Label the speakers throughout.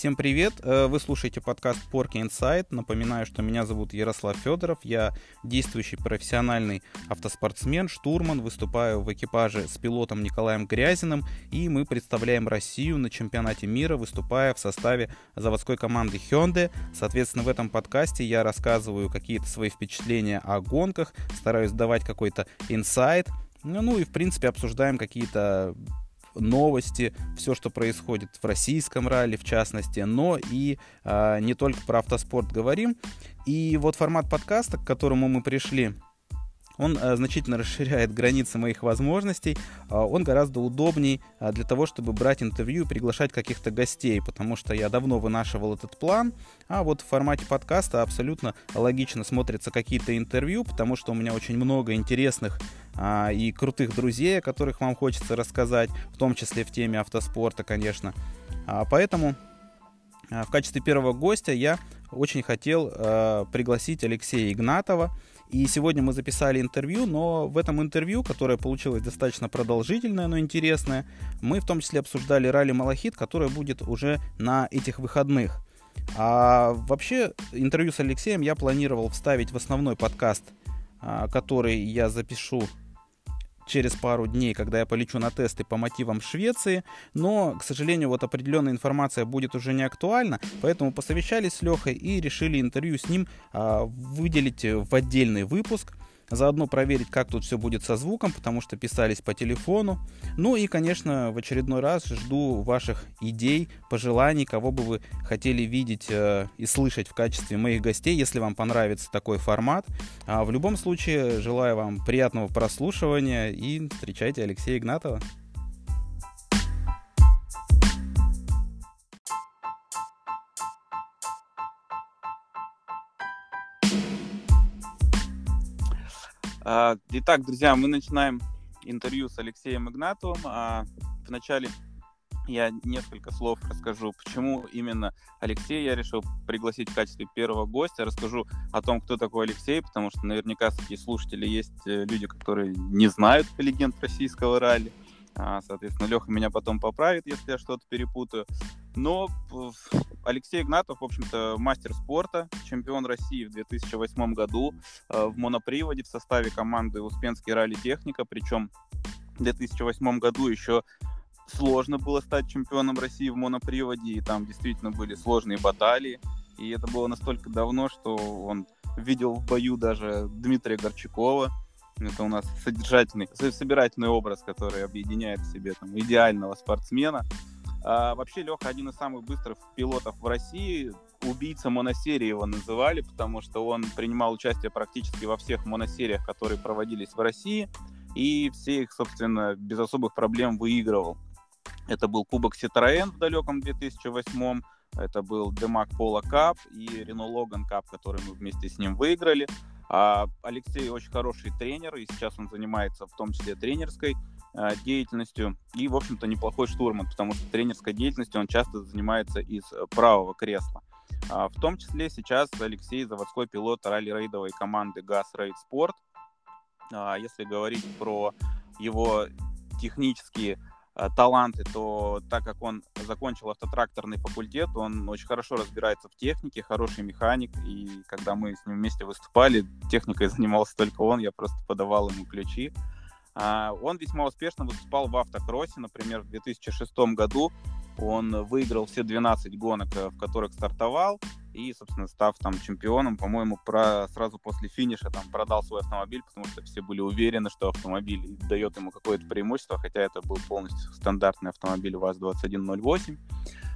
Speaker 1: Всем привет! Э, вы слушаете подкаст Porky Inside. Напоминаю, что меня зовут Ярослав Федоров. Я действующий профессиональный автоспортсмен, штурман. Выступаю в экипаже с пилотом Николаем Грязиным. И мы представляем Россию на чемпионате мира, выступая в составе заводской команды Hyundai. Соответственно, в этом подкасте я рассказываю какие-то свои впечатления о гонках, стараюсь давать какой-то инсайт. Ну и, в принципе, обсуждаем какие-то новости, все, что происходит в российском ралли, в частности, но и э, не только про автоспорт говорим. И вот формат подкаста, к которому мы пришли, он э, значительно расширяет границы моих возможностей, э, он гораздо удобней для того, чтобы брать интервью и приглашать каких-то гостей, потому что я давно вынашивал этот план, а вот в формате подкаста абсолютно логично смотрятся какие-то интервью, потому что у меня очень много интересных а, и крутых друзей, о которых вам хочется рассказать, в том числе в теме автоспорта, конечно. А, поэтому а, в качестве первого гостя я очень хотел пригласить Алексея Игнатова. И сегодня мы записали интервью, но в этом интервью, которое получилось достаточно продолжительное, но интересное, мы в том числе обсуждали ралли Малахит, которое будет уже на этих выходных. А вообще интервью с Алексеем я планировал вставить в основной подкаст, который я запишу через пару дней, когда я полечу на тесты по мотивам Швеции, но, к сожалению, вот определенная информация будет уже не актуальна, поэтому посовещались с Лехой и решили интервью с ним а, выделить в отдельный выпуск. Заодно проверить, как тут все будет со звуком, потому что писались по телефону. Ну и, конечно, в очередной раз жду ваших идей, пожеланий, кого бы вы хотели видеть э, и слышать в качестве моих гостей, если вам понравится такой формат. А в любом случае, желаю вам приятного прослушивания и встречайте Алексея Игнатова. Итак, друзья, мы начинаем интервью с Алексеем Игнатовым. А, вначале я несколько слов расскажу, почему именно Алексей я решил пригласить в качестве первого гостя. Расскажу о том, кто такой Алексей, потому что наверняка среди слушателей есть э, люди, которые не знают легенд российского ралли. А, соответственно, Леха меня потом поправит, если я что-то перепутаю. Но Алексей Игнатов, в общем-то, мастер спорта, чемпион России в 2008 году э, в моноприводе в составе команды Успенский ралли техника, причем в 2008 году еще сложно было стать чемпионом России в моноприводе, и там действительно были сложные баталии, и это было настолько давно, что он видел в бою даже Дмитрия Горчакова, это у нас содержательный, собирательный образ, который объединяет в себе там, идеального спортсмена. А, вообще Леха один из самых быстрых пилотов в России. Убийца моносерии его называли, потому что он принимал участие практически во всех моносериях, которые проводились в России, и все их, собственно, без особых проблем выигрывал. Это был Кубок Citroën в далеком 2008 это был Демак Пола Кап и Рено Логан Кап, который мы вместе с ним выиграли. А Алексей очень хороший тренер, и сейчас он занимается в том числе тренерской деятельностью. И, в общем-то, неплохой штурман, потому что тренерской деятельностью он часто занимается из э, правого кресла. А, в том числе сейчас Алексей заводской пилот ралли-рейдовой команды ГАЗ Рейд Спорт. А, если говорить про его технические Э, таланты, то так как он закончил автотракторный факультет, он очень хорошо разбирается в технике, хороший механик, и когда мы с ним вместе выступали, техникой занимался только он, я просто подавал ему ключи. Он весьма успешно выступал в автокроссе, например, в 2006 году он выиграл все 12 гонок, э, в которых стартовал, и, собственно, став там чемпионом, по-моему, про, сразу после финиша там продал свой автомобиль, потому что все были уверены, что автомобиль дает ему какое-то преимущество, хотя это был полностью стандартный автомобиль ВАЗ-2108.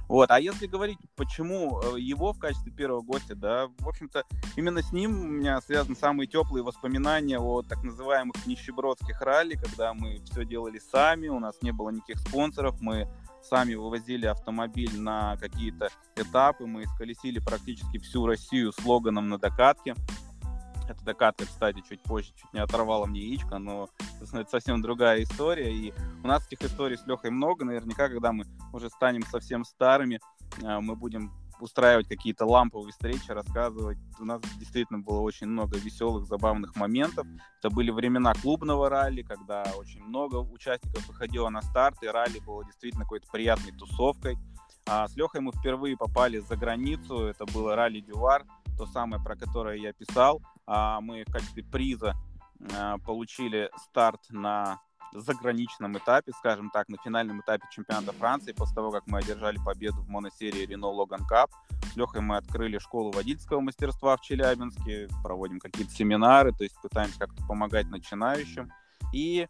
Speaker 1: Вот, а если говорить, почему э, его в качестве первого гостя, да, в общем-то, именно с ним у меня связаны самые теплые воспоминания о так называемых нищебродских ралли, когда мы все делали сами, у нас не было никаких спонсоров, мы сами вывозили автомобиль на какие-то этапы, мы исколесили практически всю Россию слоганом на докатке. Эта докатка, кстати, чуть позже чуть не оторвала мне яичко, но это совсем другая история. И у нас этих историй с Лехой много. Наверняка, когда мы уже станем совсем старыми, э, мы будем устраивать какие-то ламповые встречи, рассказывать. У нас действительно было очень много веселых, забавных моментов. Это были времена клубного ралли, когда очень много участников выходило на старт, и ралли было действительно какой-то приятной тусовкой. А с Лехой мы впервые попали за границу. Это было ралли Дювар, то самое, про которое я писал. А мы в качестве приза а, получили старт на заграничном этапе, скажем так, на финальном этапе чемпионата Франции, после того, как мы одержали победу в моносерии Renault Logan Cup. С Лехой мы открыли школу водительского мастерства в Челябинске, проводим какие-то семинары, то есть пытаемся как-то помогать начинающим. И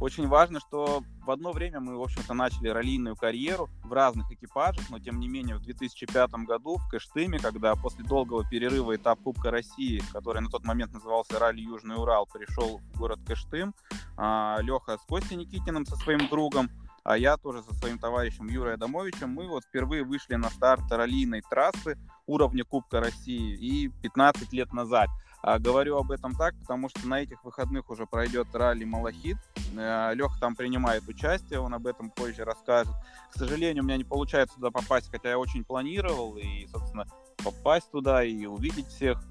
Speaker 1: очень важно, что в одно время мы, в общем-то, начали раллийную карьеру в разных экипажах, но, тем не менее, в 2005 году в Кыштыме, когда после долгого перерыва этап Кубка России, который на тот момент назывался Ралли Южный Урал, пришел в город Кыштым, а, Леха с Костей Никитиным со своим другом, а я тоже со своим товарищем Юрой Адамовичем, мы вот впервые вышли на старт раллийной трассы уровня Кубка России и 15 лет назад – а говорю об этом так, потому что на этих выходных уже пройдет ралли Малахит. Э, Леха там принимает участие, он об этом позже расскажет. К сожалению, у меня не получается туда попасть, хотя я очень планировал, и, собственно, попасть туда и увидеть всех,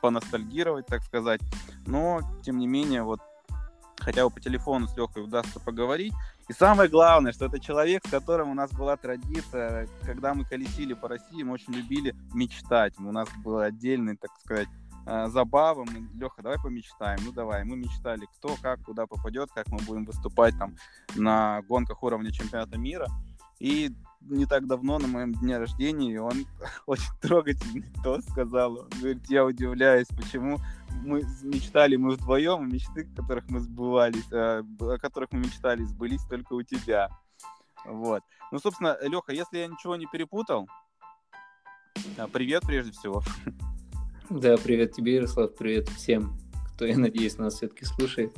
Speaker 1: поностальгировать, так сказать. Но, тем не менее, вот хотя бы по телефону с Лехой удастся поговорить. И самое главное, что это человек, с которым у нас была традиция, когда мы колесили по России, мы очень любили мечтать. У нас был отдельный, так сказать, э, забава. Мы, Леха, давай помечтаем. Ну давай. Мы мечтали, кто как, куда попадет, как мы будем выступать там на гонках уровня чемпионата мира. И не так давно, на моем дне рождения, он очень трогательный то сказал. Он говорит, я удивляюсь, почему мы мечтали мы вдвоем, мечты, которых мы сбывались, о которых мы мечтали, сбылись только у тебя. Вот. Ну, собственно, Леха, если я ничего не перепутал, а, привет прежде всего.
Speaker 2: Да, привет тебе, Ярослав, привет всем, кто, я надеюсь, нас все-таки слушает.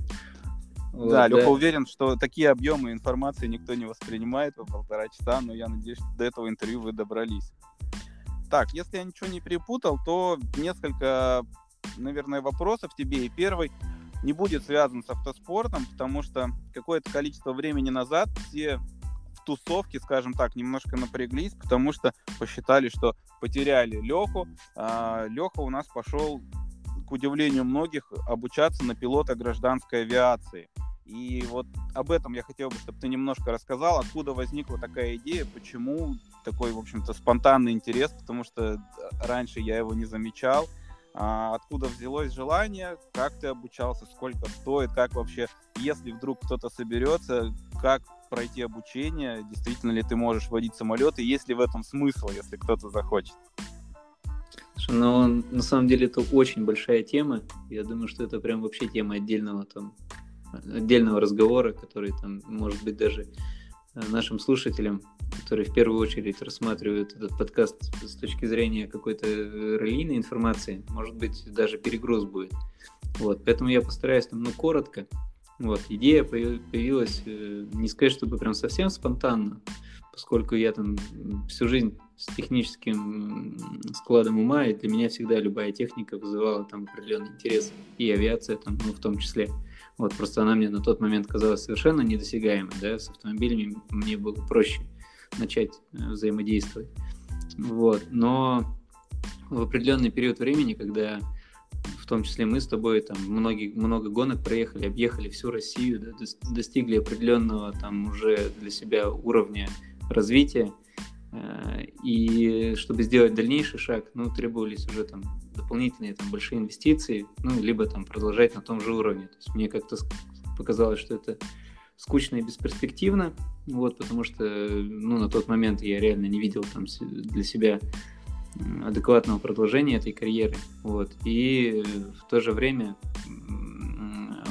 Speaker 1: Вот, да, Леха да. уверен, что такие объемы информации никто не воспринимает по полтора часа, но я надеюсь, что до этого интервью вы добрались. Так, если я ничего не перепутал, то несколько, наверное, вопросов тебе. И первый не будет связан с автоспортом, потому что какое-то количество времени назад все в тусовке, скажем так, немножко напряглись, потому что посчитали, что потеряли Леху. А, Леха у нас пошел, к удивлению многих, обучаться на пилота гражданской авиации. И вот об этом я хотел бы, чтобы ты немножко рассказал, откуда возникла такая идея, почему такой, в общем-то, спонтанный интерес, потому что раньше я его не замечал. А, откуда взялось желание, как ты обучался, сколько стоит, как вообще, если вдруг кто-то соберется, как пройти обучение, действительно ли ты можешь водить самолет, и есть ли в этом смысл, если кто-то захочет?
Speaker 2: Ну, на самом деле это очень большая тема. Я думаю, что это прям вообще тема отдельного там отдельного разговора, который там может быть даже нашим слушателям, которые в первую очередь рассматривают этот подкаст с точки зрения какой-то релийной информации, может быть даже перегруз будет. Вот, поэтому я постараюсь там, ну, коротко, вот, идея появилась, э, не сказать, чтобы прям совсем спонтанно, поскольку я там всю жизнь с техническим складом ума, и для меня всегда любая техника вызывала там определенный интерес, и авиация там, ну, в том числе. Вот, просто она мне на тот момент казалась совершенно недосягаемой, да, с автомобилями мне было проще начать э, взаимодействовать. Вот, но в определенный период времени, когда в том числе мы с тобой там многие, много гонок проехали, объехали всю Россию, да, достигли определенного там уже для себя уровня развития. Э, и чтобы сделать дальнейший шаг, ну, требовались уже там дополнительные там большие инвестиции, ну, либо там продолжать на том же уровне. То есть мне как-то показалось, что это скучно и бесперспективно, вот, потому что, ну, на тот момент я реально не видел там для себя адекватного продолжения этой карьеры. Вот. И в то же время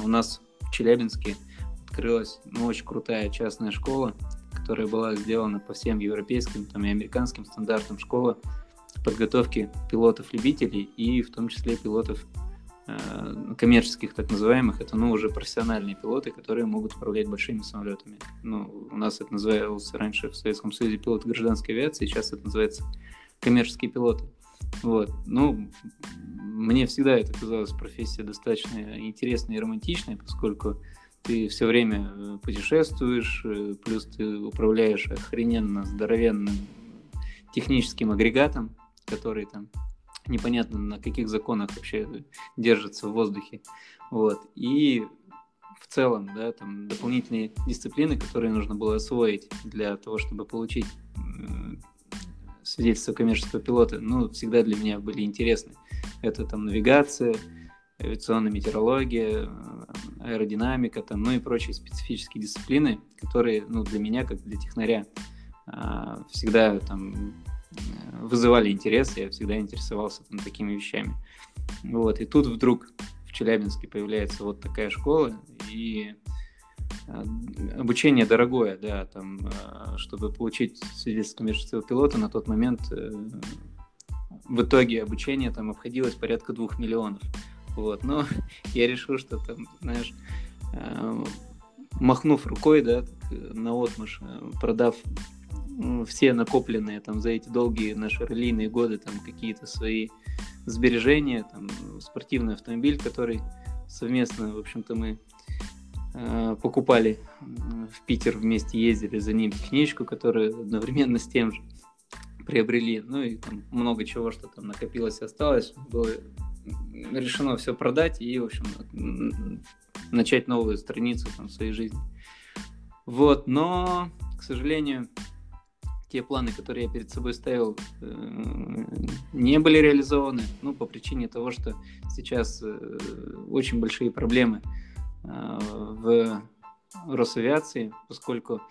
Speaker 2: у нас в Челябинске открылась ну, очень крутая частная школа, которая была сделана по всем европейским там, и американским стандартам школа подготовки пилотов-любителей и в том числе пилотов э, коммерческих так называемых. Это ну, уже профессиональные пилоты, которые могут управлять большими самолетами. Ну, у нас это называлось раньше в Советском Союзе пилот гражданской авиации, сейчас это называется коммерческие пилоты. Вот. Ну, мне всегда это казалось профессия достаточно интересной и романтичной, поскольку ты все время э, путешествуешь, э, плюс ты управляешь охрененно здоровенным техническим агрегатом, который там непонятно на каких законах вообще держится в воздухе. Вот. И в целом, да, там дополнительные дисциплины, которые нужно было освоить для того, чтобы получить свидетельства коммерческого пилота, ну, всегда для меня были интересны. Это там навигация, авиационная метеорология, э, аэродинамика, там, ну и прочие специфические дисциплины, которые, ну, для меня, как для технаря, а, всегда там вызывали интерес, я всегда интересовался там такими вещами. Вот, и тут вдруг в Челябинске появляется вот такая школа, и а, обучение дорогое, да, там, а, чтобы получить свидетельство коммерческого пилота на тот момент э, в итоге обучение там обходилось порядка двух миллионов. Вот, но я решил, что там, знаешь, э, махнув рукой, да, на отмышь, э, продав все накопленные там за эти долгие наши раллийные годы там какие-то свои сбережения, там спортивный автомобиль, который совместно, в общем-то, мы э, покупали в Питер вместе ездили за ним техничку, которую одновременно с тем же приобрели, ну и там много чего, что там накопилось, осталось, было решено все продать и, в общем, начать новую страницу там, своей жизни. Вот, но, к сожалению, те планы, которые я перед собой ставил, э, не были реализованы, ну, по причине того, что сейчас э, очень большие проблемы э, в Росавиации, поскольку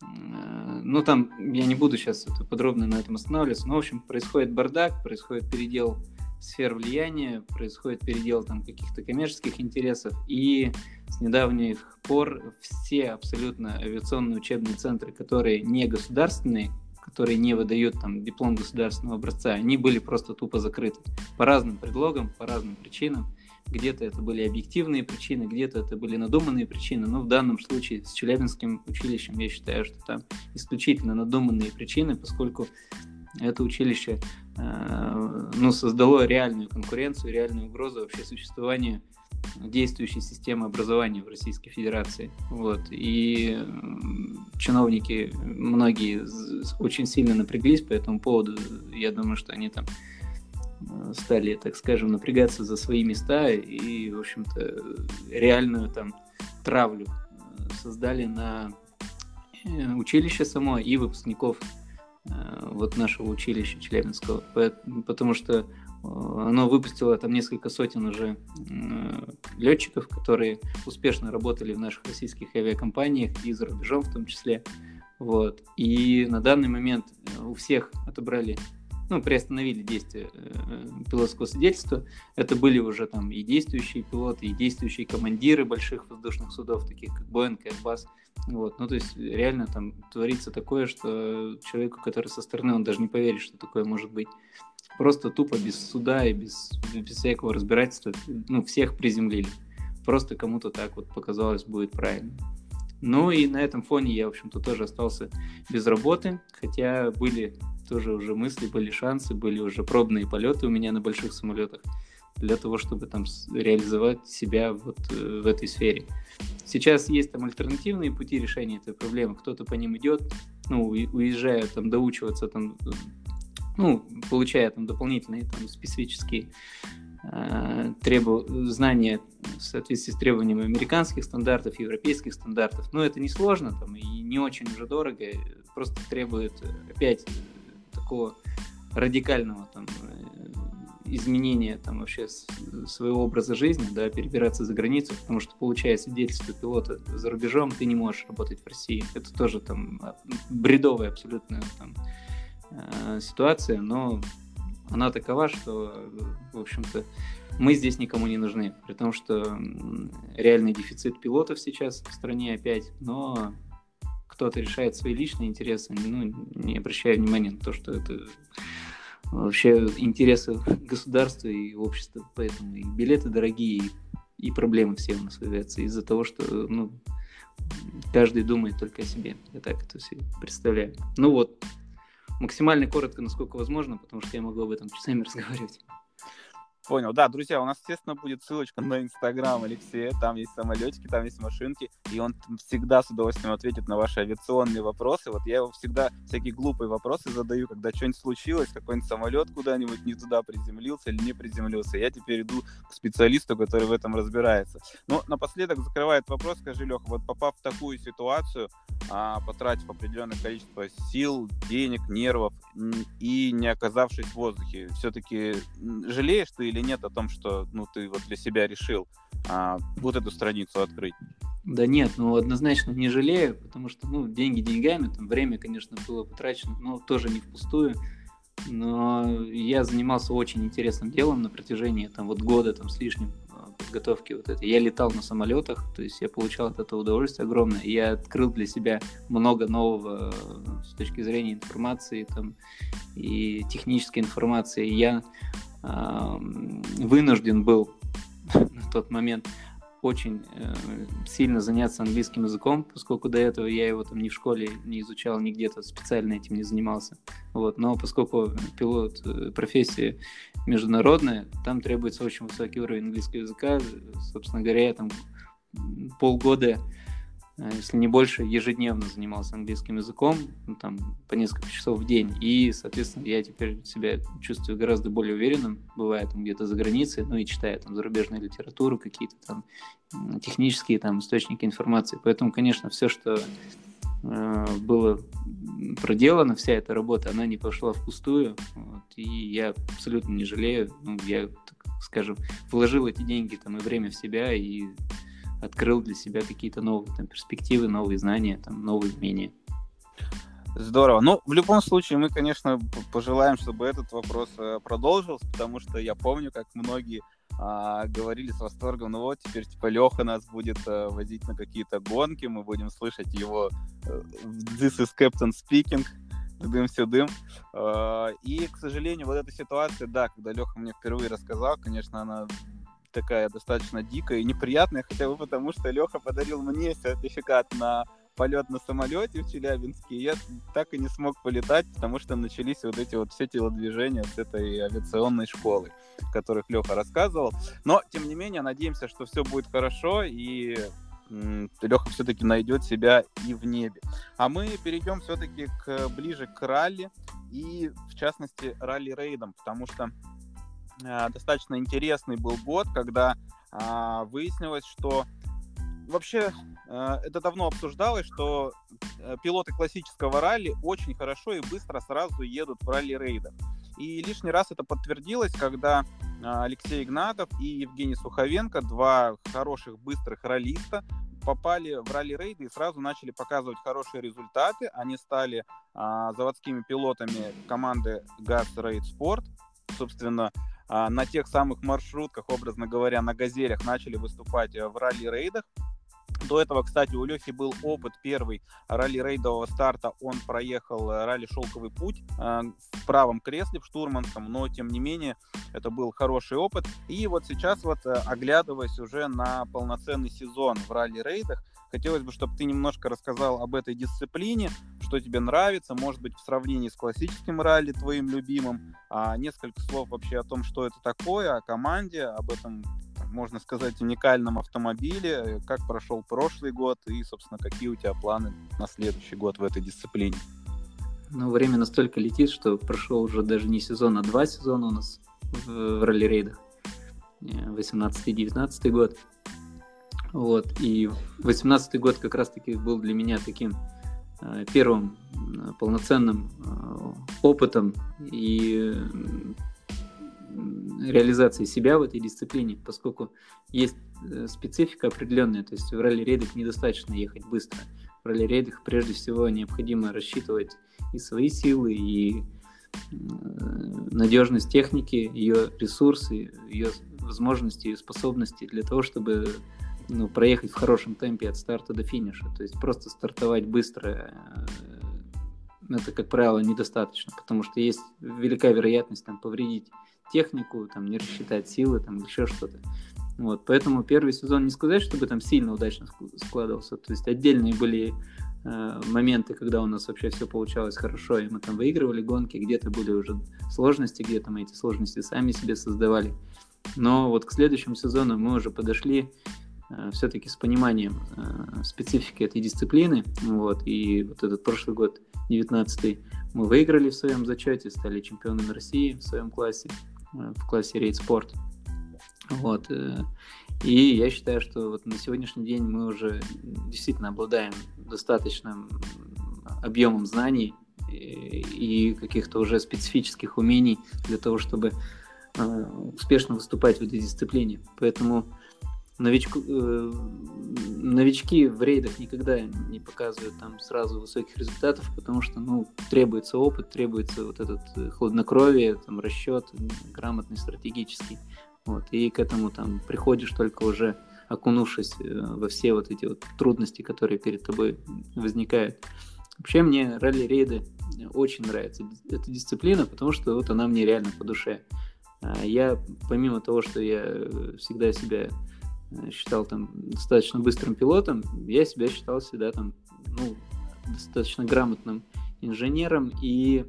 Speaker 2: ну, там, я не буду сейчас это подробно на этом останавливаться, но, в общем, происходит бардак, происходит передел сфер влияния, происходит передел там каких-то коммерческих интересов, и с недавних пор все абсолютно авиационные учебные центры, которые не государственные, которые не выдают там диплом государственного образца, они были просто тупо закрыты по разным предлогам, по разным причинам. Где-то это были объективные причины, где-то это были надуманные причины, но в данном случае с Челябинским училищем я считаю, что там исключительно надуманные причины, поскольку это училище э, ну, создало реальную конкуренцию, реальную угрозу вообще существования действующей системы образования в Российской Федерации. Вот. И чиновники многие очень сильно напряглись по этому поводу. Я думаю, что они там э, стали, так скажем, напрягаться за свои места и, в общем-то, реальную там травлю э, создали на училище само и выпускников вот нашего училища Челябинского, потому что э, оно выпустило там несколько сотен уже э, летчиков, которые успешно работали в наших российских авиакомпаниях и за рубежом в том числе. Вот. И на данный момент у всех отобрали ну, приостановили действие э, пилотского свидетельства. Это были уже там и действующие пилоты, и действующие командиры больших воздушных судов, таких как Boeing, Airbus. Вот. Ну, то есть реально там творится такое, что человеку, который со стороны, он даже не поверит, что такое может быть. Просто тупо без суда и без, без всякого разбирательства, ну, всех приземлили. Просто кому-то так вот показалось будет правильно. Ну и на этом фоне я, в общем-то, тоже остался без работы, хотя были тоже уже мысли, были шансы, были уже пробные полеты у меня на больших самолетах для того, чтобы там реализовать себя вот э, в этой сфере. Сейчас есть там альтернативные пути решения этой проблемы. Кто-то по ним идет, ну, уезжая там доучиваться там, ну, получая там дополнительные там специфические э, требу... знания в соответствии с требованиями американских стандартов, европейских стандартов. Но это не сложно там и не очень уже дорого, просто требует опять такого радикального там, э, изменения там, вообще своего образа жизни, да, перебираться за границу, потому что, получая свидетельство пилота за рубежом, ты не можешь работать в России. Это тоже там а, бредовая абсолютно там, э, ситуация, но она такова, что, в общем-то, мы здесь никому не нужны, при том, что реальный дефицит пилотов сейчас в стране опять, но кто-то решает свои личные интересы, ну, не обращая внимания на то, что это вообще интересы государства и общества, поэтому и билеты дорогие, и, проблемы все у нас появляются из-за того, что, ну, каждый думает только о себе. Я так это все представляю. Ну вот, максимально коротко, насколько возможно, потому что я могу об этом часами разговаривать.
Speaker 1: Понял. Да, друзья, у нас, естественно, будет ссылочка на Инстаграм Алексея. Там есть самолетики, там есть машинки. И он всегда с удовольствием ответит на ваши авиационные вопросы. Вот я его всегда всякие глупые вопросы задаю, когда что-нибудь случилось, какой-нибудь самолет куда-нибудь не туда приземлился или не приземлился. Я теперь иду к специалисту, который в этом разбирается. Но напоследок закрывает вопрос, скажи, Леха, вот попав в такую ситуацию, а, потратив определенное количество сил, денег, нервов и не оказавшись в воздухе. Все-таки жалеешь ты или нет о том, что ну, ты вот для себя решил а, вот эту страницу открыть?
Speaker 2: Да нет, ну однозначно не жалею, потому что ну, деньги деньгами, там время, конечно, было потрачено, но тоже не впустую. Но я занимался очень интересным делом на протяжении там, вот года там, с лишним подготовки вот этой. Я летал на самолетах, то есть я получал от этого удовольствие огромное. Я открыл для себя много нового э, с точки зрения информации там, и технической информации. Я вынужден был на тот момент очень э, сильно заняться английским языком, поскольку до этого я его там ни в школе не изучал, ни где-то специально этим не занимался. Вот. Но поскольку пилот э, профессия международная, там требуется очень высокий уровень английского языка. Собственно говоря, я там полгода если не больше, ежедневно занимался английским языком, ну, там, по несколько часов в день. И, соответственно, я теперь себя чувствую гораздо более уверенным, бывая там где-то за границей, ну и читая там зарубежную литературу, какие-то там технические там источники информации. Поэтому, конечно, все, что э, было проделано, вся эта работа, она не пошла впустую. Вот, и я абсолютно не жалею. Ну, я, так скажем, вложил эти деньги там и время в себя, и открыл для себя какие-то новые там, перспективы, новые знания, там, новые умения.
Speaker 1: Здорово. Ну, в любом случае, мы, конечно, пожелаем, чтобы этот вопрос э, продолжился, потому что я помню, как многие а, говорили с восторгом, ну вот, теперь, типа, Леха нас будет а, возить на какие-то гонки, мы будем слышать его а, «This is Captain Speaking», дым-сюдым. А, и, к сожалению, вот эта ситуация, да, когда Леха мне впервые рассказал, конечно, она такая достаточно дикая и неприятная, хотя бы потому, что Леха подарил мне сертификат на полет на самолете в Челябинске, и я так и не смог полетать, потому что начались вот эти вот все телодвижения с этой авиационной школы, о которых Леха рассказывал. Но, тем не менее, надеемся, что все будет хорошо, и Леха все-таки найдет себя и в небе. А мы перейдем все-таки к, ближе к ралли, и в частности ралли-рейдам, потому что достаточно интересный был год, когда а, выяснилось, что вообще э, это давно обсуждалось, что э, пилоты классического ралли очень хорошо и быстро сразу едут в ралли-рейдах. И лишний раз это подтвердилось, когда Алексей Игнатов и Евгений Суховенко, два хороших быстрых раллиста, попали в ралли-рейды и сразу начали показывать хорошие результаты. Они стали а, заводскими пилотами команды ГАЗ Рейд Спорт. Собственно, а, на тех самых маршрутках, образно говоря, на газелях начали выступать э, в ралли-рейдах. До этого, кстати, у Лехи был опыт первый ралли-рейдового старта. Он проехал э, ралли «Шелковый путь» э, в правом кресле, в штурманском, но, тем не менее, это был хороший опыт. И вот сейчас, вот оглядываясь уже на полноценный сезон в ралли-рейдах, хотелось бы, чтобы ты немножко рассказал об этой дисциплине, что тебе нравится, может быть, в сравнении с классическим ралли твоим любимым, а несколько слов вообще о том, что это такое, о команде, об этом, можно сказать, уникальном автомобиле, как прошел прошлый год и, собственно, какие у тебя планы на следующий год в этой дисциплине.
Speaker 2: Ну, время настолько летит, что прошел уже даже не сезон, а два сезона у нас в, в ралли-рейдах. 18-19 э, год. Вот. И 18 год как раз-таки был для меня таким Э, первым э, полноценным э, опытом и реализации себя в этой дисциплине, поскольку есть специфика определенная, то есть в ралли-рейдах недостаточно ехать быстро. В ралли-рейдах прежде всего необходимо рассчитывать и свои силы, и надежность техники, ее ресурсы, ее возможности, ее способности для того, чтобы ну, проехать в хорошем темпе от старта до финиша. То есть просто стартовать быстро, э, это, как правило, недостаточно, потому что есть велика вероятность там, повредить технику, там, не рассчитать силы, там, еще что-то. Вот, поэтому первый сезон не сказать, чтобы там сильно удачно складывался. То есть отдельные были э, моменты, когда у нас вообще все получалось хорошо, и мы там выигрывали гонки, где-то были уже сложности, где-то мы эти сложности сами себе создавали. Но вот к следующему сезону мы уже подошли Э, все-таки с пониманием э, специфики этой дисциплины. Вот, и вот этот прошлый год, 19 мы выиграли в своем зачете, стали чемпионами России в своем классе, в классе рейд спорт. Вот. И я считаю, что вот на сегодняшний день мы уже действительно обладаем достаточным объемом знаний и каких-то уже специфических умений для того, чтобы э, успешно выступать в этой дисциплине. Поэтому новичку, э, новички в рейдах никогда не показывают там сразу высоких результатов, потому что ну, требуется опыт, требуется вот этот э, хладнокровие, там, расчет, грамотный, стратегический. Вот, и к этому там приходишь только уже окунувшись э, во все вот эти вот трудности, которые перед тобой возникают. Вообще мне ралли-рейды очень нравится эта дисциплина, потому что вот она мне реально по душе. А я, помимо того, что я всегда себя Э, считал там достаточно быстрым пилотом, я себя считал всегда там, ну, достаточно грамотным инженером и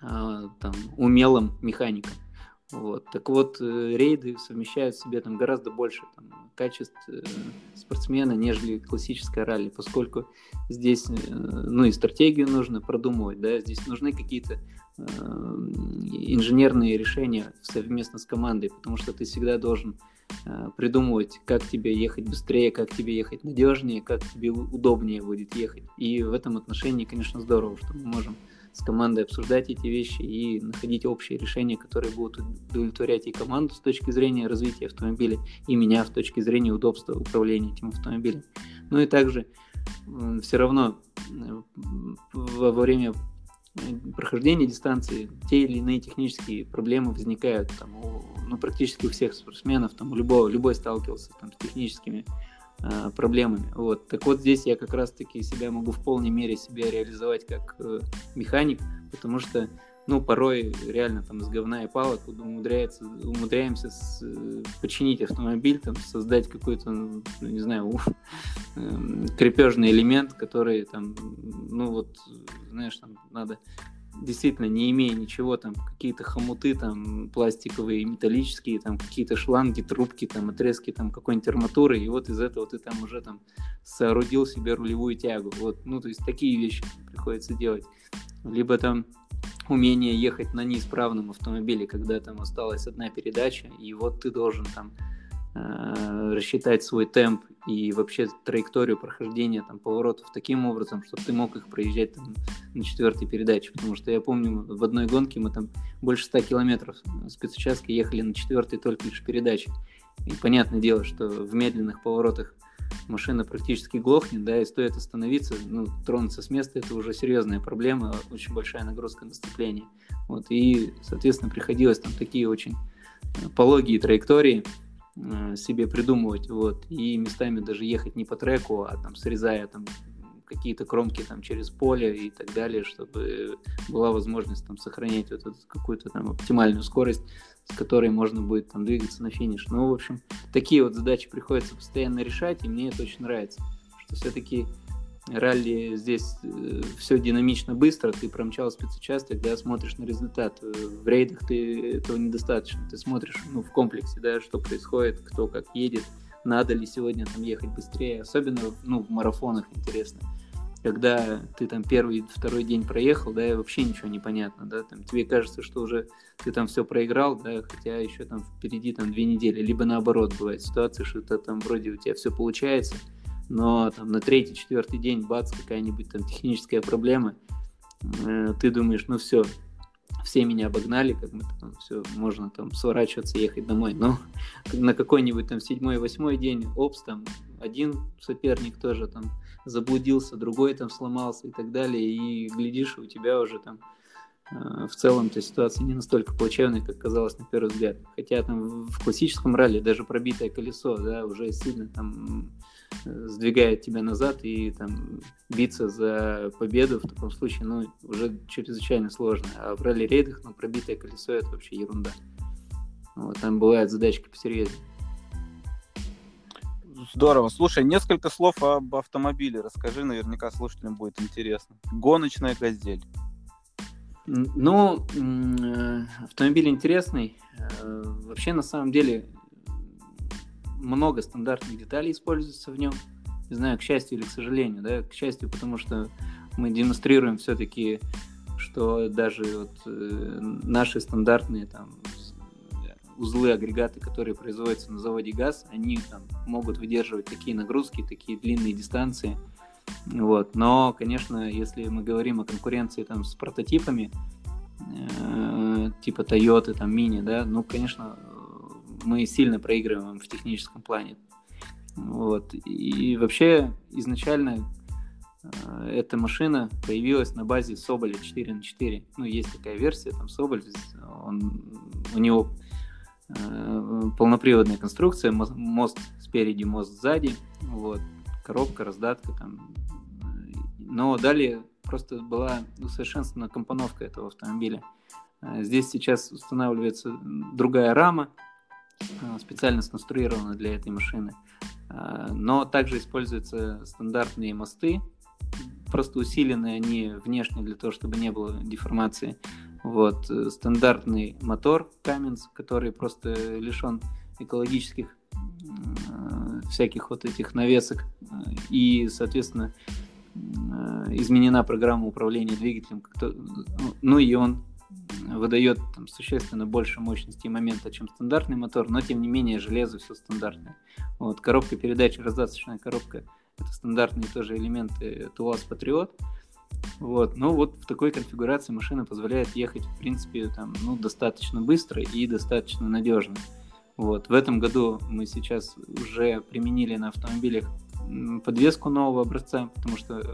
Speaker 2: э, там умелым механиком. Вот. Так вот, э, рейды совмещают в себе там гораздо больше там, качеств э, спортсмена, нежели классическая ралли, поскольку здесь, э, ну, и стратегию нужно продумывать, да, здесь нужны какие-то э, инженерные решения совместно с командой, потому что ты всегда должен Э, придумывать, как тебе ехать быстрее, как тебе ехать надежнее, как тебе удобнее будет ехать. И в этом отношении, конечно, здорово, что мы можем с командой обсуждать эти вещи и находить общие решения, которые будут удовлетворять и команду с точки зрения развития автомобиля, и меня с точки зрения удобства управления этим автомобилем. Ну и также все равно э, во время прохождения дистанции те или иные технические проблемы возникают там, у ну, практически у всех спортсменов, там, у любого, любой сталкивался там, с техническими э, проблемами. Вот. Так вот здесь я как раз-таки себя могу в полной мере себя реализовать как э, механик, потому что ну, порой реально там из говна и палок умудряется, умудряемся с, э, починить автомобиль, там, создать какой-то, ну, не знаю, э, крепежный элемент, который там, ну вот, знаешь, там надо действительно не имея ничего, там какие-то хомуты, там пластиковые, металлические, там какие-то шланги, трубки, там отрезки там какой-нибудь арматуры, и вот из этого ты там уже там соорудил себе рулевую тягу. Вот, ну то есть такие вещи приходится делать. Либо там умение ехать на неисправном автомобиле, когда там осталась одна передача, и вот ты должен там Э, рассчитать свой темп и вообще траекторию прохождения там, поворотов таким образом, чтобы ты мог их проезжать там, на четвертой передаче. Потому что я помню, в одной гонке мы там больше 100 километров спецучастка ехали на четвертой только лишь передаче. И понятное дело, что в медленных поворотах машина практически глохнет, да, и стоит остановиться, ну, тронуться с места, это уже серьезная проблема, очень большая нагрузка на сцепление. Вот, и, соответственно, приходилось там такие очень пологие траектории, Э, себе придумывать, вот, и местами даже ехать не по треку, а там срезая там какие-то кромки там через поле и так далее, чтобы была возможность там сохранять вот эту какую-то там оптимальную скорость, с которой можно будет там двигаться на финиш. Ну, в общем, такие вот задачи приходится постоянно решать, и мне это очень нравится, что все-таки ралли здесь э, все динамично быстро, ты промчал спецучасток, да, смотришь на результат. Э, в рейдах ты этого недостаточно. Ты смотришь ну, в комплексе, да, что происходит, кто как едет, надо ли сегодня там ехать быстрее. Особенно ну, в марафонах интересно. Когда ты там первый, второй день проехал, да, и вообще ничего не понятно, да, там тебе кажется, что уже ты там все проиграл, да, хотя еще там впереди там две недели, либо наоборот бывает ситуация, что это там вроде у тебя все получается, но там на третий, четвертый день, бац, какая-нибудь там техническая проблема, э, ты думаешь, ну все, все меня обогнали, как бы там все, можно там сворачиваться, ехать домой. Но на какой-нибудь там седьмой, восьмой день, опс, там один соперник тоже там заблудился, другой там сломался и так далее, и глядишь, у тебя уже там э, в целом-то ситуация не настолько плачевная, как казалось на первый взгляд. Хотя там в классическом ралли даже пробитое колесо, да, уже сильно там сдвигает тебя назад и там биться за победу в таком случае, ну, уже чрезвычайно сложно. А в ралли-рейдах, ну, пробитое колесо это вообще ерунда. Вот, там бывают задачки посерьезнее.
Speaker 1: Здорово. Слушай, несколько слов об автомобиле. Расскажи, наверняка слушателям будет интересно. Гоночная газель.
Speaker 2: Ну, э, автомобиль интересный. Э, вообще, на самом деле, много стандартных деталей используется в нем. Не знаю, к счастью или к сожалению, да, к счастью, потому что мы демонстрируем все-таки, что даже вот э, наши стандартные там узлы, агрегаты, которые производятся на заводе ГАЗ, они там могут выдерживать такие нагрузки, такие длинные дистанции. Вот. Но, конечно, если мы говорим о конкуренции там, с прототипами, э, типа Toyota, там, Mini, да, ну, конечно, мы сильно проигрываем в техническом плане. Вот. И вообще изначально э, эта машина появилась на базе Соболя 4 на 4. Ну, есть такая версия, там Соболь, он, у него полноприводная конструкция, мост спереди, мост сзади, вот, коробка, раздатка там. Но далее просто была усовершенствована компоновка этого автомобиля. Э, здесь сейчас устанавливается другая рама, э, специально сконструирована для этой машины. Э, но также используются стандартные мосты, просто усиленные они внешне для того, чтобы не было деформации. Вот, стандартный мотор Cummins, который просто лишен экологических всяких вот этих навесок и, соответственно, изменена программа управления двигателем, ну и он выдает там, существенно больше мощности и момента, чем стандартный мотор, но тем не менее железо все стандартное. Вот, коробка передач, раздаточная коробка – это стандартные тоже элементы ТУАЗ Патриот. Вот, но вот в такой конфигурации машина позволяет ехать, в принципе, там, ну, достаточно быстро и достаточно надежно. Вот. В этом году мы сейчас уже применили на автомобилях подвеску нового образца, потому что э,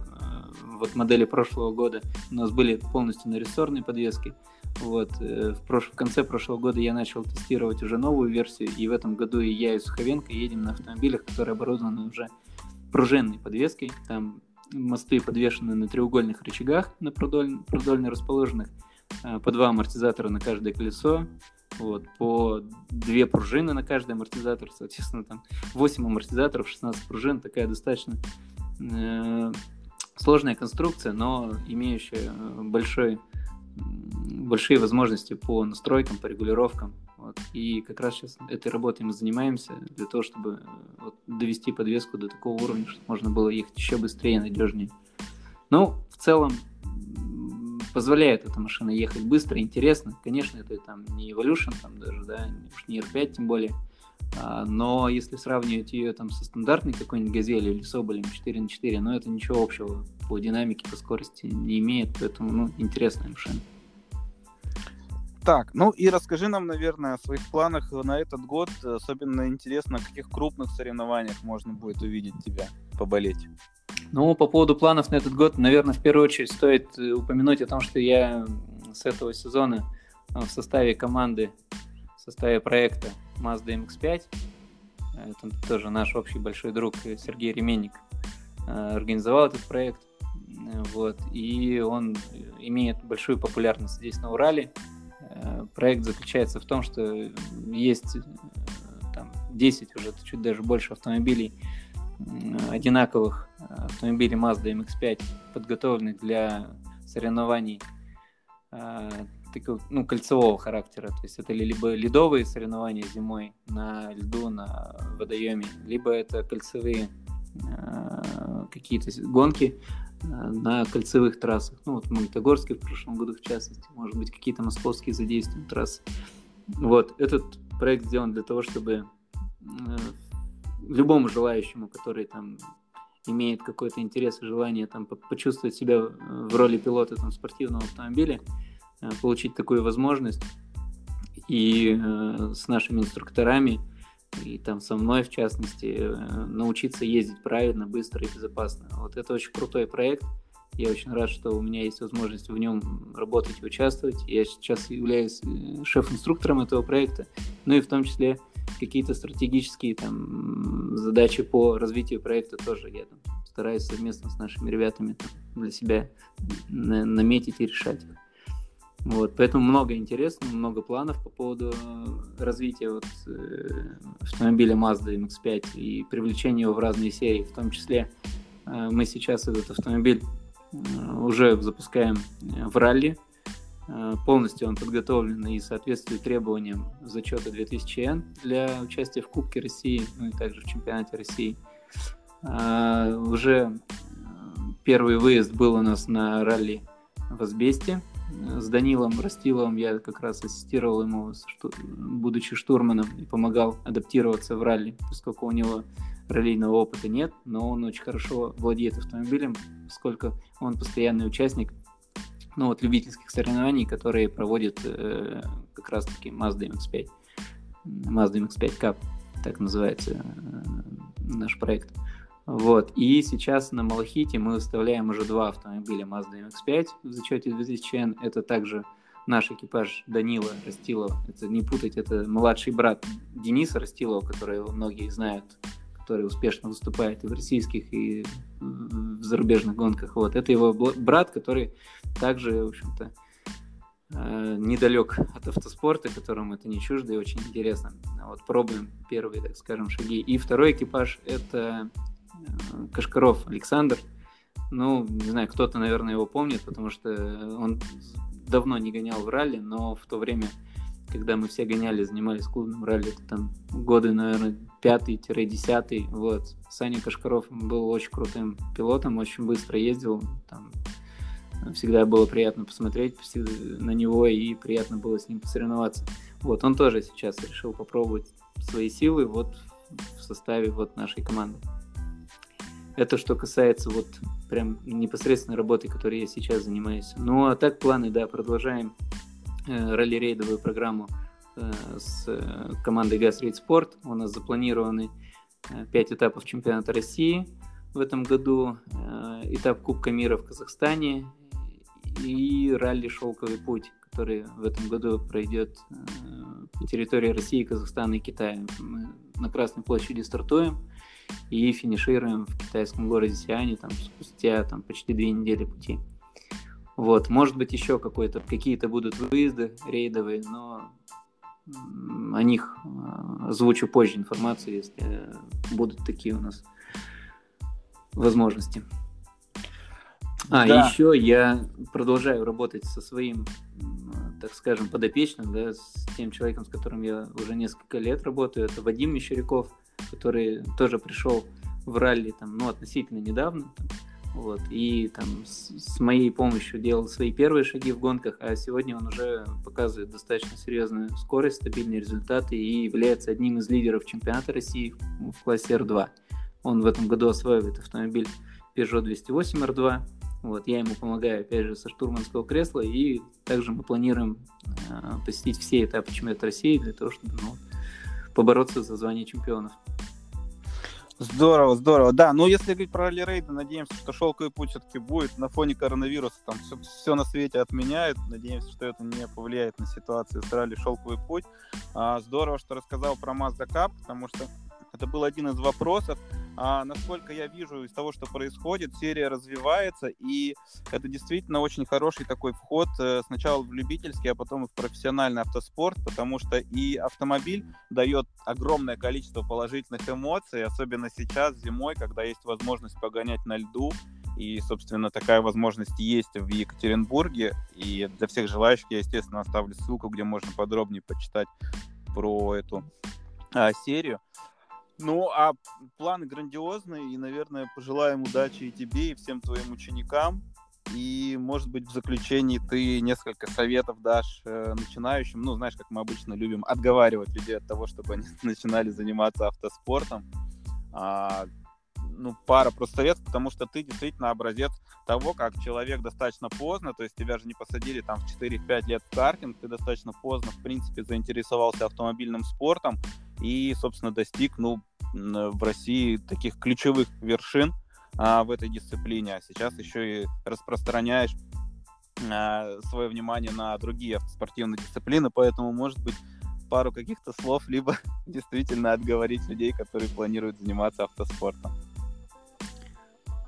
Speaker 2: вот модели прошлого года у нас были полностью на рессорной подвеске. Вот, э, в, прош... в конце прошлого года я начал тестировать уже новую версию, и в этом году и я, и Суховенко едем на автомобилях, которые оборудованы уже пружинной подвеской. Там мосты подвешены на треугольных рычагах, на продоль... продольно расположенных, э, по два амортизатора на каждое колесо, вот, по две пружины на каждый амортизатор, соответственно, там 8 амортизаторов, 16 пружин, такая достаточно э, сложная конструкция, но имеющая большой большие возможности по настройкам, по регулировкам. Вот. И как раз сейчас этой работой мы занимаемся для того, чтобы вот, довести подвеску до такого уровня, чтобы можно было ехать еще быстрее, надежнее. Ну, в целом, позволяет эта машина ехать быстро, интересно. Конечно, это там не Evolution, там даже, да, уж не R5 тем более. А, но если сравнивать ее там со стандартной какой-нибудь газелью или Соболем 4 на 4, ну это ничего общего по динамике, по скорости не имеет, поэтому ну, интересная машина.
Speaker 1: Так, ну и расскажи нам, наверное, о своих планах на этот год. Особенно интересно, на каких крупных соревнованиях можно будет увидеть тебя, поболеть.
Speaker 2: Ну, по поводу планов на этот год, наверное, в первую очередь стоит э, упомянуть о том, что я с этого сезона э, в составе команды, в составе проекта Mazda MX-5, это тоже наш общий большой друг Сергей Ременник, э, организовал этот проект. Вот, и он имеет большую популярность здесь на Урале. Э, проект заключается в том, что есть э, там, 10 уже, чуть даже больше автомобилей, одинаковых автомобилей Mazda MX-5, подготовленных для соревнований э, такого, ну, кольцевого характера. То есть это либо ледовые соревнования зимой на льду, на водоеме, либо это кольцевые какие-то гонки на кольцевых трассах. Ну, вот в Магнитогорске в прошлом году, в частности, может быть, какие-то московские задействуют трассы. Вот, этот проект сделан для того, чтобы э, любому желающему, который там имеет какой-то интерес и желание там почувствовать себя в роли пилота там, спортивного автомобиля, э, получить такую возможность и э, с нашими инструкторами и там со мной, в частности, э, научиться ездить правильно, быстро и безопасно. Вот это очень крутой проект. Я очень рад, что у меня есть возможность в нем работать и участвовать. Я сейчас являюсь э, шеф-инструктором этого проекта, ну и в том числе какие-то стратегические там, задачи по развитию проекта тоже я там, стараюсь совместно с нашими ребятами там, для себя наметить и решать. Вот, поэтому много интересного, много планов по поводу развития вот, э, автомобиля Mazda MX-5 и привлечения его в разные серии. В том числе э, мы сейчас этот автомобиль э, уже запускаем в ралли. Э, полностью он подготовлен и соответствует требованиям зачета 2000N для участия в Кубке России, ну и также в чемпионате России. Э, уже первый выезд был у нас на ралли в Азбесте с Данилом Растиловым я как раз ассистировал ему, будучи штурманом, и помогал адаптироваться в ралли, поскольку у него раллийного опыта нет, но он очень хорошо владеет автомобилем, поскольку он постоянный участник ну, вот, любительских соревнований, которые проводит э, как раз-таки Mazda MX-5. Mazda MX-5 Cup, так называется э, наш проект. Вот. И сейчас на Малахите мы выставляем уже два автомобиля Mazda MX-5 в зачете 2000N. Это также наш экипаж Данила Растилова. Это не путать, это младший брат Дениса Растилова, которого многие знают который успешно выступает и в российских, и в зарубежных гонках. Вот. Это его брат, который также, в общем-то, э, недалек от автоспорта, которому это не чуждо и очень интересно. Вот пробуем первые, так скажем, шаги. И второй экипаж — это Кашкаров Александр. Ну, не знаю, кто-то, наверное, его помнит, потому что он давно не гонял в ралли, но в то время когда мы все гоняли, занимались клубным ралли, там годы, наверное, пятый десятый, вот. Саня Кашкаров был очень крутым пилотом, очень быстро ездил, там всегда было приятно посмотреть на него и приятно было с ним посоревноваться. Вот, он тоже сейчас решил попробовать свои силы вот в составе вот нашей команды. Это что касается вот прям непосредственной работы, которой я сейчас занимаюсь. Ну, а так планы, да, продолжаем Э, ралли-рейдовую программу э, с э, командой ГАЗ Рейд Спорт. У нас запланированы 5 этапов чемпионата России в этом году, этап Кубка мира в Казахстане и ралли «Шелковый путь», который в этом году пройдет по территории России, Казахстана и Китая. Мы на Красной площади стартуем и финишируем в китайском городе Сиане там, спустя там, почти две недели пути. Вот, может быть, еще какой-то, какие-то будут выезды рейдовые, но о них а, озвучу позже информацию, если будут такие у нас возможности. А, да. еще я продолжаю работать со своим, так скажем, подопечным, да, с тем человеком, с которым я уже несколько лет работаю. Это Вадим Мещеряков, который тоже пришел в ралли там, ну, относительно недавно, там, вот, и там с, с моей помощью делал свои первые шаги в гонках, а сегодня он уже показывает достаточно серьезную скорость, стабильные результаты и является одним из лидеров чемпионата России в, в классе R2. Он в этом году осваивает автомобиль Peugeot 208 R2. Вот, я ему помогаю, опять же, со штурманского кресла, и также мы планируем э, посетить все этапы чемпионата России для того, чтобы ну, побороться за звание чемпионов.
Speaker 1: Здорово, здорово. Да, ну если говорить про ралли-рейды, надеемся, что шелковый путь все-таки будет на фоне коронавируса. Там все, все на свете отменяют. Надеемся, что это не повлияет на ситуацию с ралли шелковый путь. А, здорово, что рассказал про Mazda Cup, потому что это был один из вопросов. А, насколько я вижу из того, что происходит, серия развивается, и это действительно очень хороший такой вход э, сначала в любительский, а потом и в профессиональный автоспорт, потому что и автомобиль дает огромное количество положительных эмоций, особенно сейчас, зимой, когда есть возможность погонять на льду, и, собственно, такая возможность есть в Екатеринбурге. И для всех желающих я, естественно, оставлю ссылку, где можно подробнее почитать про эту а, серию. Ну, а планы грандиозные, и, наверное, пожелаем удачи и тебе, и всем твоим ученикам. И, может быть, в заключении ты несколько советов дашь э, начинающим. Ну, знаешь, как мы обычно любим отговаривать людей от того, чтобы они начинали заниматься автоспортом. А, ну, пара просто советов, потому что ты действительно образец того, как человек достаточно поздно, то есть тебя же не посадили там в 4-5 лет в картинг, ты достаточно поздно, в принципе, заинтересовался автомобильным спортом и, собственно, достиг, ну, в России таких ключевых вершин а, в этой дисциплине, а сейчас еще и распространяешь а, свое внимание на другие автоспортивные дисциплины, поэтому, может быть, пару каких-то слов, либо действительно отговорить людей, которые планируют заниматься автоспортом.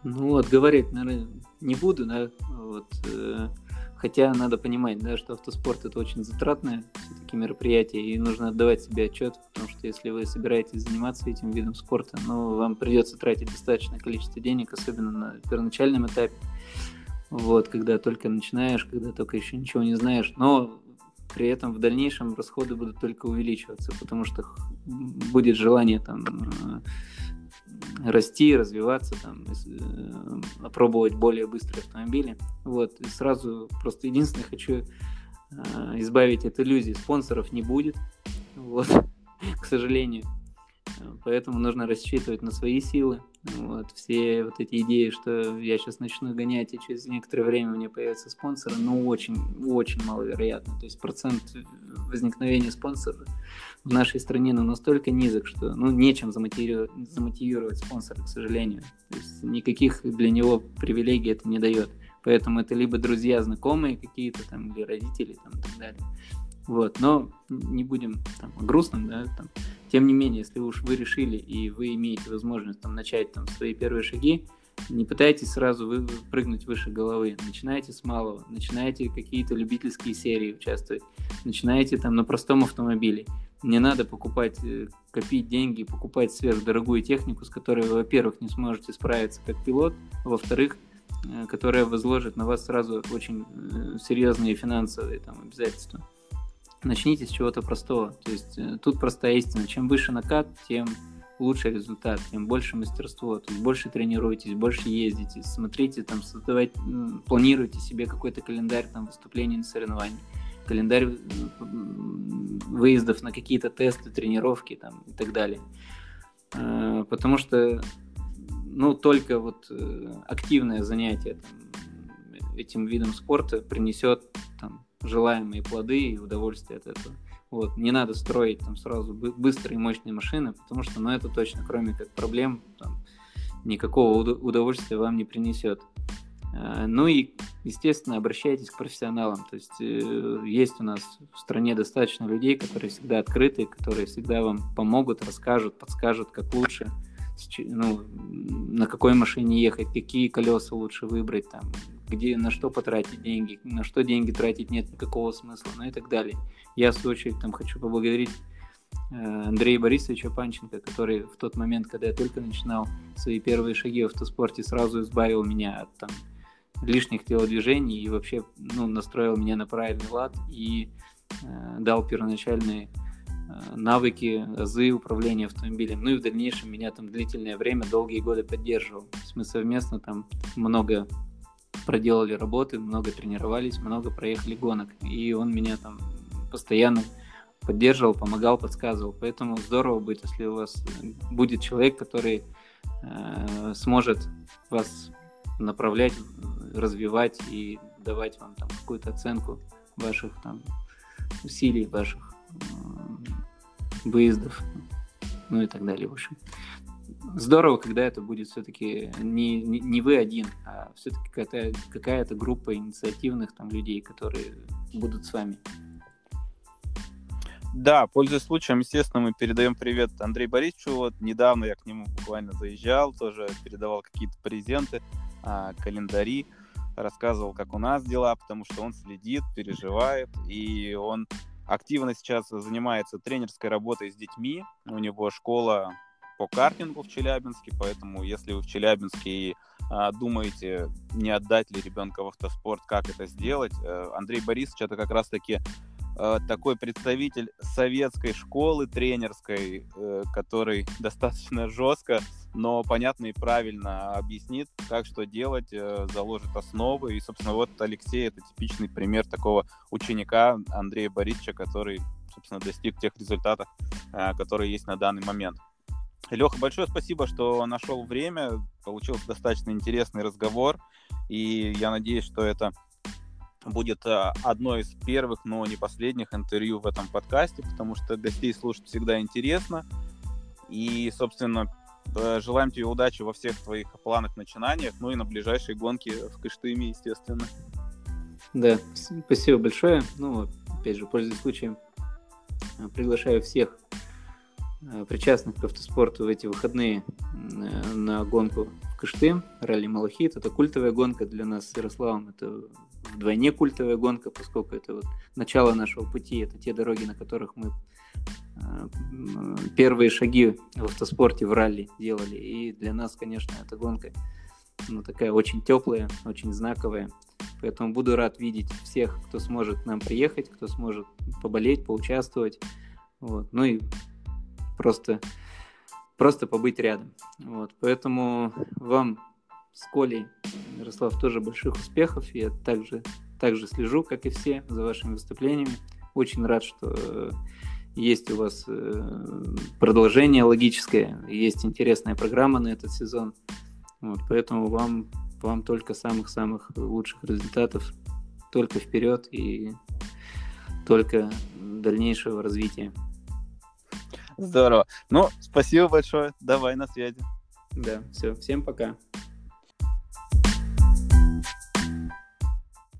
Speaker 2: Ну, вот, говорить, наверное, не буду, да, вот, э, хотя надо понимать, да, что автоспорт это очень затратное все-таки мероприятие, и нужно отдавать себе отчет, потому что если вы собираетесь заниматься этим видом спорта, ну, вам придется тратить достаточное количество денег, особенно на первоначальном этапе, вот, когда только начинаешь, когда только еще ничего не знаешь, но при этом в дальнейшем расходы будут только увеличиваться, потому что будет желание там расти, развиваться, там, э, пробовать более быстрые автомобили. Вот, и сразу просто единственное хочу э, избавить от иллюзий. Спонсоров не будет, вот, к сожалению. Поэтому нужно рассчитывать на свои силы. Вот, все вот эти идеи, что я сейчас начну гонять, и через некоторое время у меня появятся спонсоры, ну, очень, очень маловероятно. То есть процент возникновения спонсора в нашей стране ну, настолько низок, что ну, нечем замотивировать, замотивировать спонсора, к сожалению. То есть никаких для него привилегий это не дает. Поэтому это либо друзья, знакомые какие-то там, или родители там, и так далее. Вот, но не будем там, о грустном, да, там, тем не менее, если уж вы решили и вы имеете возможность там, начать там, свои первые шаги, не пытайтесь сразу вы, прыгнуть выше головы. Начинайте с малого. Начинайте какие-то любительские серии участвовать. Начинайте там на простом автомобиле. Не надо покупать, э, копить деньги, покупать сверхдорогую технику, с которой вы, во-первых, не сможете справиться как пилот, а во-вторых, э, которая возложит на вас сразу очень э, серьезные финансовые там, обязательства начните с чего-то простого. То есть тут простая истина. Чем выше накат, тем лучше результат, тем больше мастерство. То есть больше тренируйтесь, больше ездите, смотрите, там, создавать, планируйте себе какой-то календарь там, выступлений на соревнований, календарь выездов на какие-то тесты, тренировки там, и так далее. Э, потому что ну, только вот э, активное занятие этим видом спорта принесет там, желаемые плоды и удовольствие от этого. Вот. Не надо строить там сразу быстрые мощные машины, потому что, ну, это точно, кроме как проблем, там, никакого удовольствия вам не принесет. Ну и, естественно, обращайтесь к профессионалам. То есть э, есть у нас в стране достаточно людей, которые всегда открыты, которые всегда вам помогут, расскажут, подскажут, как лучше ну, на какой машине ехать, какие колеса лучше выбрать, там, где, на что потратить деньги, на что деньги тратить нет никакого смысла, ну и так далее. Я, в свою очередь, там, хочу поблагодарить э, Андрея Борисовича Панченко, который в тот момент, когда я только начинал свои первые шаги в автоспорте, сразу избавил меня от там, лишних телодвижений и вообще ну, настроил меня на правильный лад и э, дал первоначальные Э, навыки, азы управления автомобилем. Ну и в дальнейшем меня там длительное время, долгие годы поддерживал. То есть мы совместно там много проделали работы, много тренировались, много проехали гонок. И он меня там постоянно поддерживал, помогал, подсказывал. Поэтому здорово быть, если у вас будет человек, который э, сможет вас направлять, развивать и давать вам там какую-то оценку ваших там усилий, ваших выездов, ну и так далее, в общем. Здорово, когда это будет все-таки не, не, не вы один, а все-таки какая-то, какая-то группа инициативных там людей, которые будут с вами.
Speaker 1: Да, пользуясь случаем, естественно, мы передаем привет Андрею Борисовичу. Вот недавно я к нему буквально заезжал, тоже передавал какие-то презенты, а, календари, рассказывал, как у нас дела, потому что он следит, переживает, и он активно сейчас занимается тренерской работой с детьми. У него школа по картингу в Челябинске, поэтому если вы в Челябинске и а, думаете, не отдать ли ребенка в автоспорт, как это сделать, э, Андрей Борисович это как раз-таки такой представитель советской школы тренерской, э, который достаточно жестко но понятно и правильно объяснит, как что делать, э, заложит основы. И, собственно, вот Алексей — это типичный пример такого ученика Андрея Борисовича, который, собственно, достиг тех результатов, э, которые есть на данный момент. Леха, большое спасибо, что нашел время. Получился достаточно интересный разговор. И я надеюсь, что это будет э, одно из первых, но не последних интервью в этом подкасте, потому что гостей слушать всегда интересно. И, собственно, Желаем тебе удачи во всех твоих планах, начинаниях, ну и на ближайшей гонке в Кыштыме, естественно.
Speaker 2: Да, спасибо большое. Ну, опять же, пользуясь случаем, э, приглашаю всех э, причастных к автоспорту в эти выходные э, на гонку в Кыштым, ралли Малахит. Это культовая гонка для нас с Ярославом. Это вдвойне культовая гонка, поскольку это вот начало нашего пути, это те дороги, на которых мы Э, первые шаги в автоспорте в ралли делали. И для нас, конечно, эта гонка ну, такая очень теплая, очень знаковая. Поэтому буду рад видеть всех, кто сможет к нам приехать, кто сможет поболеть, поучаствовать. Вот. Ну и просто просто побыть рядом. Вот, поэтому вам с Колей, Ярослав, тоже больших успехов. Я также, также слежу, как и все, за вашими выступлениями. Очень рад, что есть у вас э, продолжение логическое, есть интересная программа на этот сезон. Вот, поэтому вам, вам только самых-самых лучших результатов, только вперед и только дальнейшего развития.
Speaker 1: Здорово. Ну, спасибо большое. Давай на связи.
Speaker 2: Да, все. Всем пока.